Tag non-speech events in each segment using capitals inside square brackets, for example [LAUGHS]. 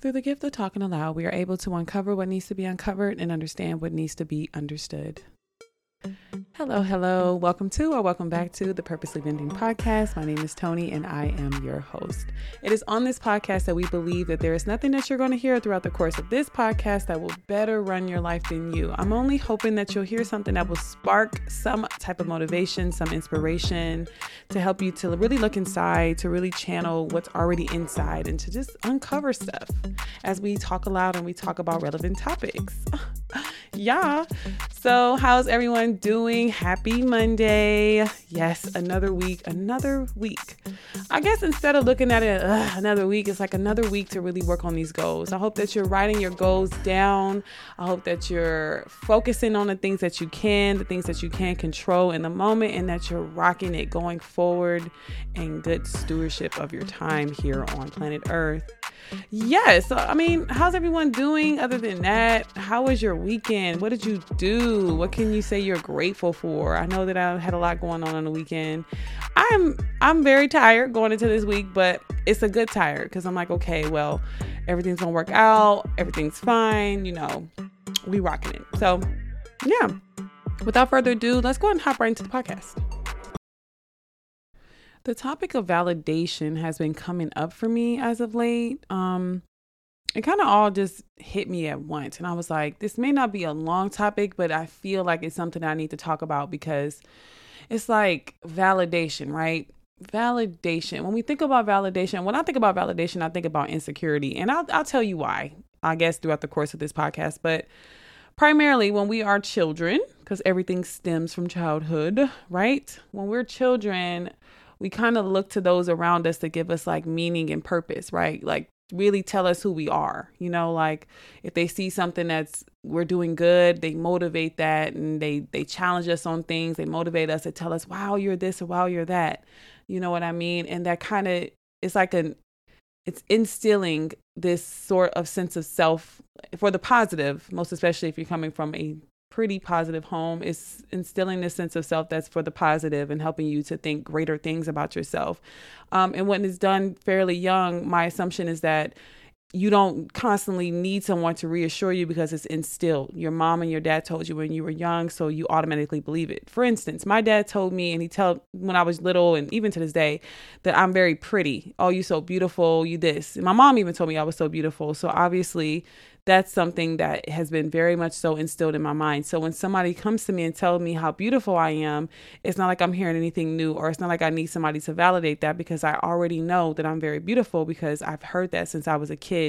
Through the gift of talking aloud, we are able to uncover what needs to be uncovered and understand what needs to be understood. Hello, hello. Welcome to or welcome back to the Purposely Vending podcast. My name is Tony and I am your host. It is on this podcast that we believe that there is nothing that you're going to hear throughout the course of this podcast that will better run your life than you. I'm only hoping that you'll hear something that will spark some type of motivation, some inspiration to help you to really look inside, to really channel what's already inside, and to just uncover stuff as we talk aloud and we talk about relevant topics. [LAUGHS] yeah. So, how's everyone doing? Happy Monday. Yes, another week, another week. I guess instead of looking at it another week, it's like another week to really work on these goals. I hope that you're writing your goals down. I hope that you're focusing on the things that you can, the things that you can control in the moment, and that you're rocking it going forward and good stewardship of your time here on planet Earth. Yes. I mean, how's everyone doing other than that? How was your weekend? What did you do? What can you say you're grateful for? I know that I had a lot going on on the weekend. I'm I'm very tired going into this week, but it's a good tired because I'm like, okay, well, everything's gonna work out, everything's fine, you know, we rocking it. So yeah. Without further ado, let's go and hop right into the podcast. The topic of validation has been coming up for me as of late. Um, it kind of all just hit me at once. And I was like, this may not be a long topic, but I feel like it's something I need to talk about because it's like validation, right? Validation. When we think about validation, when I think about validation, I think about insecurity. And I'll, I'll tell you why, I guess, throughout the course of this podcast. But primarily when we are children, because everything stems from childhood, right? When we're children, we kind of look to those around us to give us like meaning and purpose, right? Like really tell us who we are. You know, like if they see something that's we're doing good, they motivate that and they they challenge us on things. They motivate us to tell us, "Wow, you're this or wow, you're that." You know what I mean? And that kind of it's like an it's instilling this sort of sense of self for the positive, most especially if you're coming from a pretty positive home is instilling this sense of self that's for the positive and helping you to think greater things about yourself. Um, and when it's done fairly young, my assumption is that you don't constantly need someone to reassure you because it's instilled. Your mom and your dad told you when you were young, so you automatically believe it. For instance, my dad told me, and he told when I was little, and even to this day, that I'm very pretty. Oh, you so beautiful. You this. And my mom even told me I was so beautiful. So obviously, that's something that has been very much so instilled in my mind. So when somebody comes to me and tells me how beautiful I am, it's not like I'm hearing anything new or it's not like I need somebody to validate that because I already know that I'm very beautiful because I've heard that since I was a kid.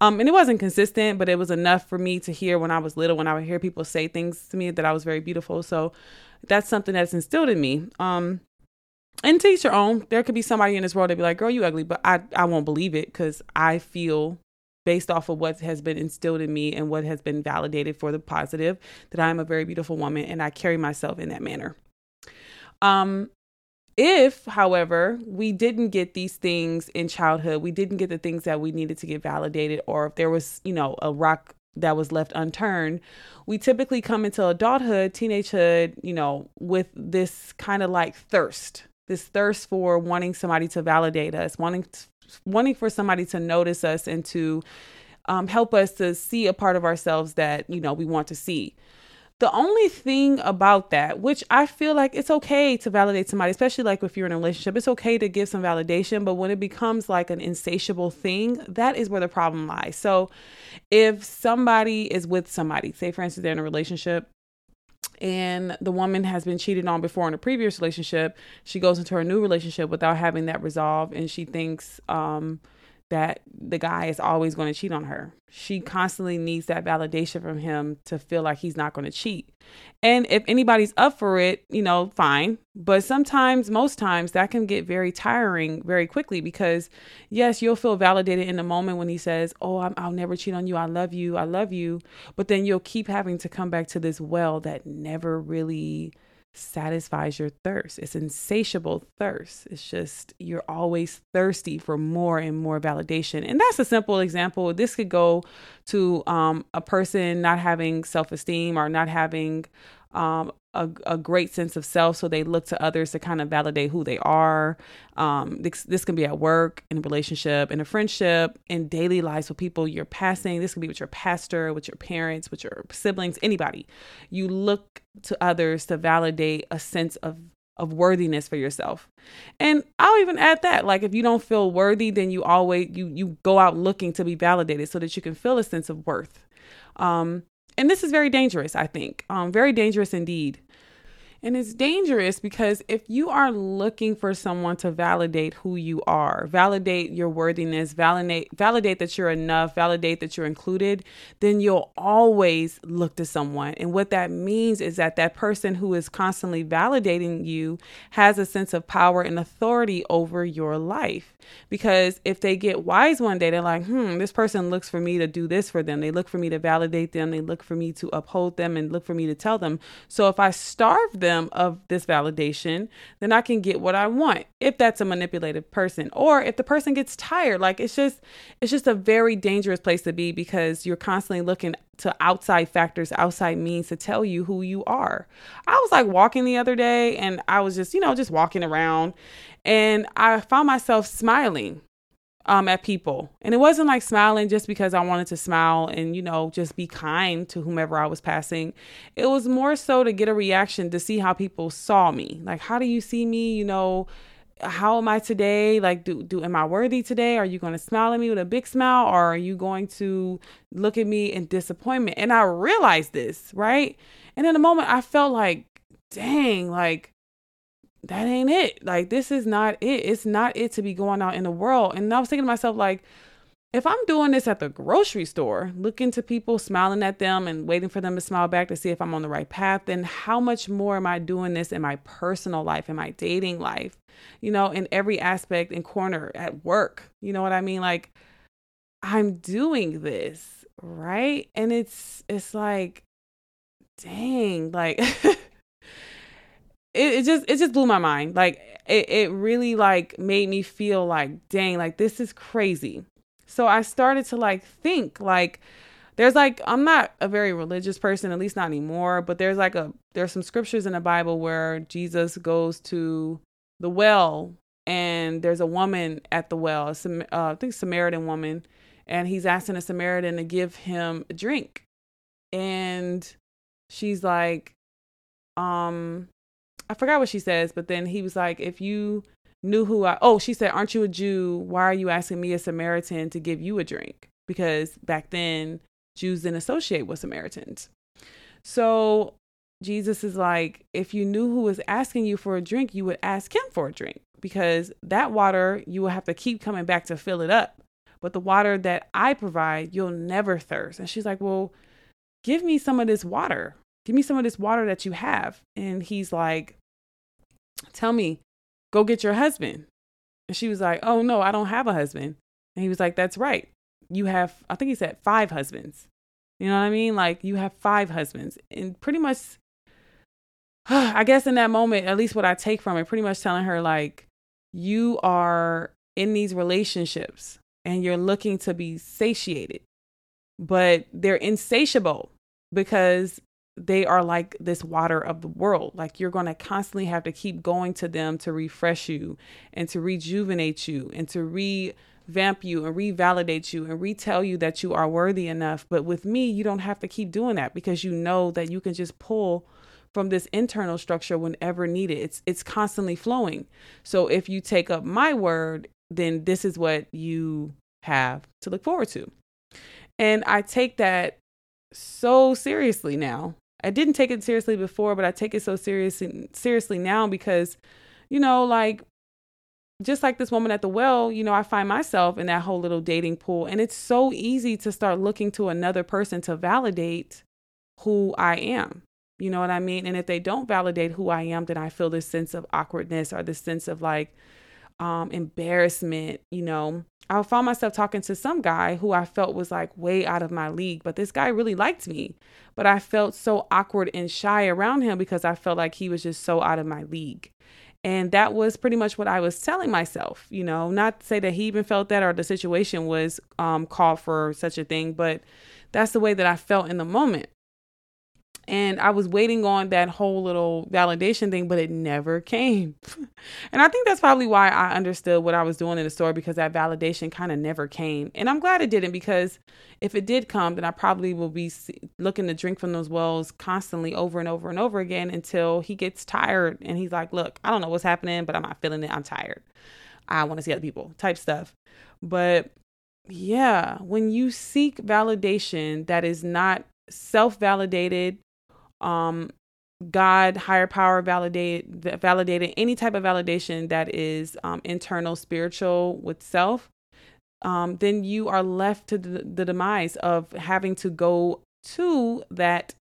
Um, and it wasn't consistent, but it was enough for me to hear when I was little, when I would hear people say things to me that I was very beautiful. So that's something that's instilled in me. Um, and to each your own. There could be somebody in this world that be like, "Girl, you ugly," but I I won't believe it because I feel based off of what has been instilled in me and what has been validated for the positive that I am a very beautiful woman and I carry myself in that manner. Um, if, however, we didn't get these things in childhood, we didn't get the things that we needed to get validated, or if there was, you know, a rock that was left unturned, we typically come into adulthood, teenagehood, you know, with this kind of like thirst, this thirst for wanting somebody to validate us, wanting wanting for somebody to notice us and to um, help us to see a part of ourselves that you know we want to see the only thing about that which i feel like it's okay to validate somebody especially like if you're in a relationship it's okay to give some validation but when it becomes like an insatiable thing that is where the problem lies. So if somebody is with somebody say for instance they're in a relationship and the woman has been cheated on before in a previous relationship she goes into her new relationship without having that resolved and she thinks um, that the guy is always going to cheat on her. She constantly needs that validation from him to feel like he's not going to cheat. And if anybody's up for it, you know, fine. But sometimes, most times, that can get very tiring very quickly because, yes, you'll feel validated in the moment when he says, Oh, i will never cheat on you. I love you. I love you. But then you'll keep having to come back to this well that never really satisfies your thirst. It's insatiable thirst. It's just you're always thirsty for more and more validation. And that's a simple example. This could go to um, a person not having self esteem or not having um, a, a great sense of self. So they look to others to kind of validate who they are. Um, this, this can be at work, in a relationship, in a friendship, in daily lives with people you're passing. This can be with your pastor, with your parents, with your siblings, anybody. You look to others to validate a sense of of worthiness for yourself. And I'll even add that like if you don't feel worthy then you always you you go out looking to be validated so that you can feel a sense of worth. Um and this is very dangerous, I think. Um, very dangerous indeed. And it's dangerous because if you are looking for someone to validate who you are, validate your worthiness, validate validate that you're enough, validate that you're included, then you'll always look to someone. And what that means is that that person who is constantly validating you has a sense of power and authority over your life. Because if they get wise one day, they're like, "Hmm, this person looks for me to do this for them. They look for me to validate them, they look for me to uphold them and look for me to tell them." So if I starve them them of this validation, then I can get what I want if that's a manipulative person or if the person gets tired. Like it's just it's just a very dangerous place to be because you're constantly looking to outside factors, outside means to tell you who you are. I was like walking the other day and I was just, you know, just walking around and I found myself smiling um, at people. And it wasn't like smiling just because I wanted to smile and, you know, just be kind to whomever I was passing. It was more so to get a reaction to see how people saw me. Like, how do you see me? You know, how am I today? Like, do, do am I worthy today? Are you going to smile at me with a big smile or are you going to look at me in disappointment? And I realized this, right? And in a moment, I felt like, dang, like, that ain't it. Like this is not it. It's not it to be going out in the world. And I was thinking to myself, like, if I'm doing this at the grocery store, looking to people, smiling at them and waiting for them to smile back to see if I'm on the right path, then how much more am I doing this in my personal life, in my dating life, you know, in every aspect and corner at work? You know what I mean? Like, I'm doing this, right? And it's it's like, dang, like [LAUGHS] it, it just it just blew my mind. Like it, it really like made me feel like, dang, like this is crazy. So I started to like think like there's like I'm not a very religious person, at least not anymore, but there's like a there's some scriptures in the Bible where Jesus goes to the well and there's a woman at the well, uh, I think Samaritan woman, and he's asking a Samaritan to give him a drink. And she's like, um, I forgot what she says, but then he was like, if you knew who I, oh, she said, aren't you a Jew? Why are you asking me, a Samaritan, to give you a drink? Because back then, Jews didn't associate with Samaritans. So Jesus is like, if you knew who was asking you for a drink, you would ask him for a drink because that water you will have to keep coming back to fill it up. But the water that I provide, you'll never thirst. And she's like, well, give me some of this water give me some of this water that you have. And he's like, tell me, go get your husband. And she was like, oh no, I don't have a husband. And he was like, that's right. You have, I think he said five husbands. You know what I mean? Like you have five husbands. And pretty much, [SIGHS] I guess in that moment, at least what I take from it, pretty much telling her, like, you are in these relationships and you're looking to be satiated, but they're insatiable because they are like this water of the world. Like you're going to constantly have to keep going to them to refresh you and to rejuvenate you and to revamp you and revalidate you and retell you that you are worthy enough. But with me, you don't have to keep doing that because you know that you can just pull from this internal structure whenever needed. It's it's constantly flowing. So if you take up my word, then this is what you have to look forward to. And I take that so seriously now I didn't take it seriously before, but I take it so seriously seriously now because, you know, like just like this woman at the well, you know, I find myself in that whole little dating pool. And it's so easy to start looking to another person to validate who I am. You know what I mean? And if they don't validate who I am, then I feel this sense of awkwardness or this sense of like um, embarrassment, you know. I found myself talking to some guy who I felt was like way out of my league, but this guy really liked me. But I felt so awkward and shy around him because I felt like he was just so out of my league. And that was pretty much what I was telling myself, you know, not to say that he even felt that or the situation was um, called for such a thing, but that's the way that I felt in the moment. And I was waiting on that whole little validation thing, but it never [LAUGHS] came. and I think that's probably why I understood what I was doing in the store because that validation kind of never came. And I'm glad it didn't because if it did come, then I probably will be looking to drink from those wells constantly over and over and over again until he gets tired and he's like, Look, I don't know what's happening, but I'm not feeling it. I'm tired. I want to see other people type stuff. But yeah, when you seek validation that is not self validated, um, God, higher power validated, validated any type of validation that is um, internal, spiritual with self, um, then you are left to the, the demise of having to go to that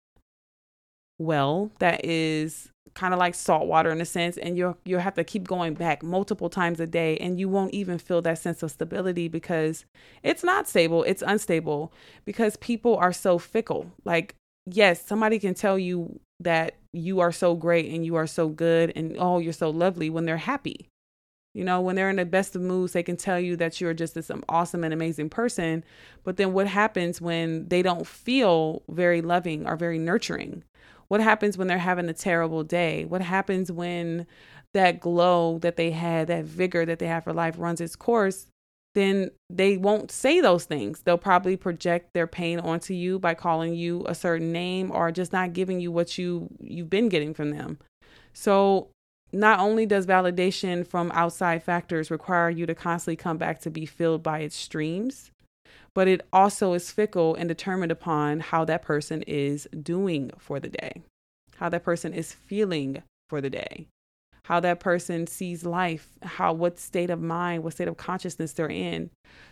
well that is kind of like salt water in a sense and you'll you'll have to keep going back multiple times a day and you won't even feel that sense of stability because it's not stable it's unstable because people are so fickle. Like yes somebody can tell you that you are so great and you are so good and oh you're so lovely when they're happy you know, when they're in the best of moods, they can tell you that you're just this awesome and amazing person. But then what happens when they don't feel very loving or very nurturing? What happens when they're having a terrible day? What happens when that glow that they had, that vigor that they have for life runs its course? Then they won't say those things. They'll probably project their pain onto you by calling you a certain name or just not giving you what you you've been getting from them. So not only does validation from outside factors require you to constantly come back to be filled by its streams, but it also is fickle and determined upon how that person is doing for the day, how that person is feeling for the day, how that person sees life, how what state of mind, what state of consciousness they're in.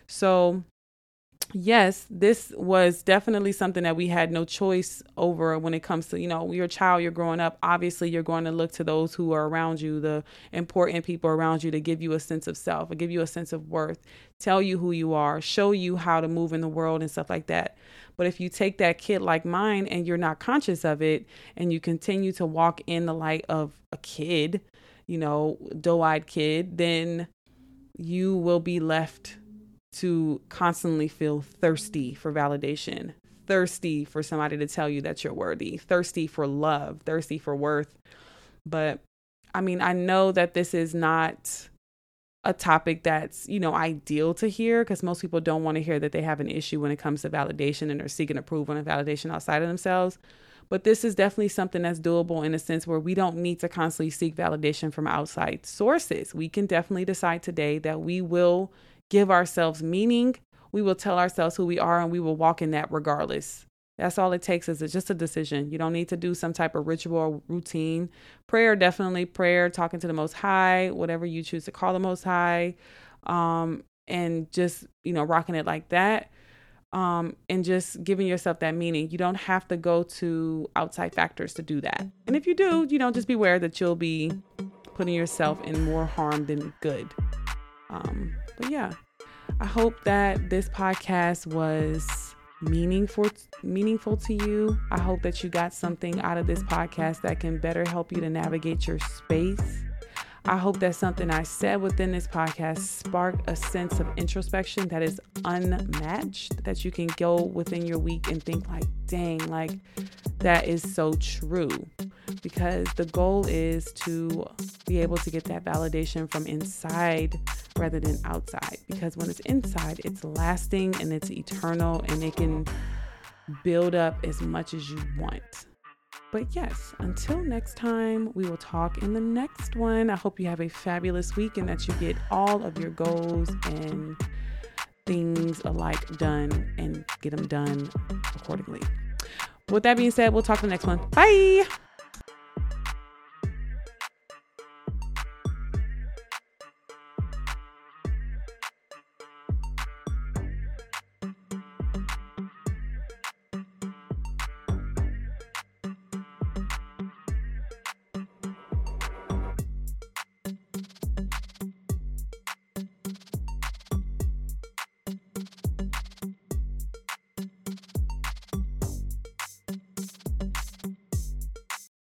So yes, this was definitely something that we had no choice over when it comes to, you know, you're a child, you're growing up. Obviously, you're going to look to those who are around you, the important people around you, to give you a sense of self, give you a sense of worth, tell you who you are, show you how to move in the world and stuff like that. But if you take that kid like mine and you're not conscious of it and you continue to walk in the light of a kid, you know, doe eyed kid, then you will be left to constantly feel thirsty for validation, thirsty for somebody to tell you that you're worthy, thirsty for love, thirsty for worth. But I mean, I know that this is not a topic that's, you know, ideal to hear because most people don't want to hear that they have an issue when it comes to validation and are seeking approval and validation outside of themselves. But this is definitely something that's doable in a sense where we don't need to constantly seek validation from outside sources. We can definitely decide today that we will give ourselves meaning, we will tell ourselves who we are and we will walk in that regardless. That's all it takes is it's just a decision. You don't need to do some type of ritual or routine. Prayer, definitely prayer, talking to the Most High, whatever you choose to call the Most High, um, and just, you know, rocking it like that. Um, and just giving yourself that meaning. You don't have to go to outside factors to do that. And if you do, you know, just beware that you'll be putting yourself in more harm than good. Um, but yeah, I hope that this podcast was meaningful meaningful to you. I hope that you got something out of this podcast that can better help you to navigate your space. I hope that something I said within this podcast sparked a sense of introspection that is unmatched, that you can go within your week and think like, dang, like that is so true. Because the goal is to be able to get that validation from inside rather than outside. Because when it's inside, it's lasting and it's eternal and it can build up as much as you want. But yes, until next time, we will talk in the next one. I hope you have a fabulous week and that you get all of your goals and things alike done and get them done accordingly. With that being said, we'll talk the next one. Bye.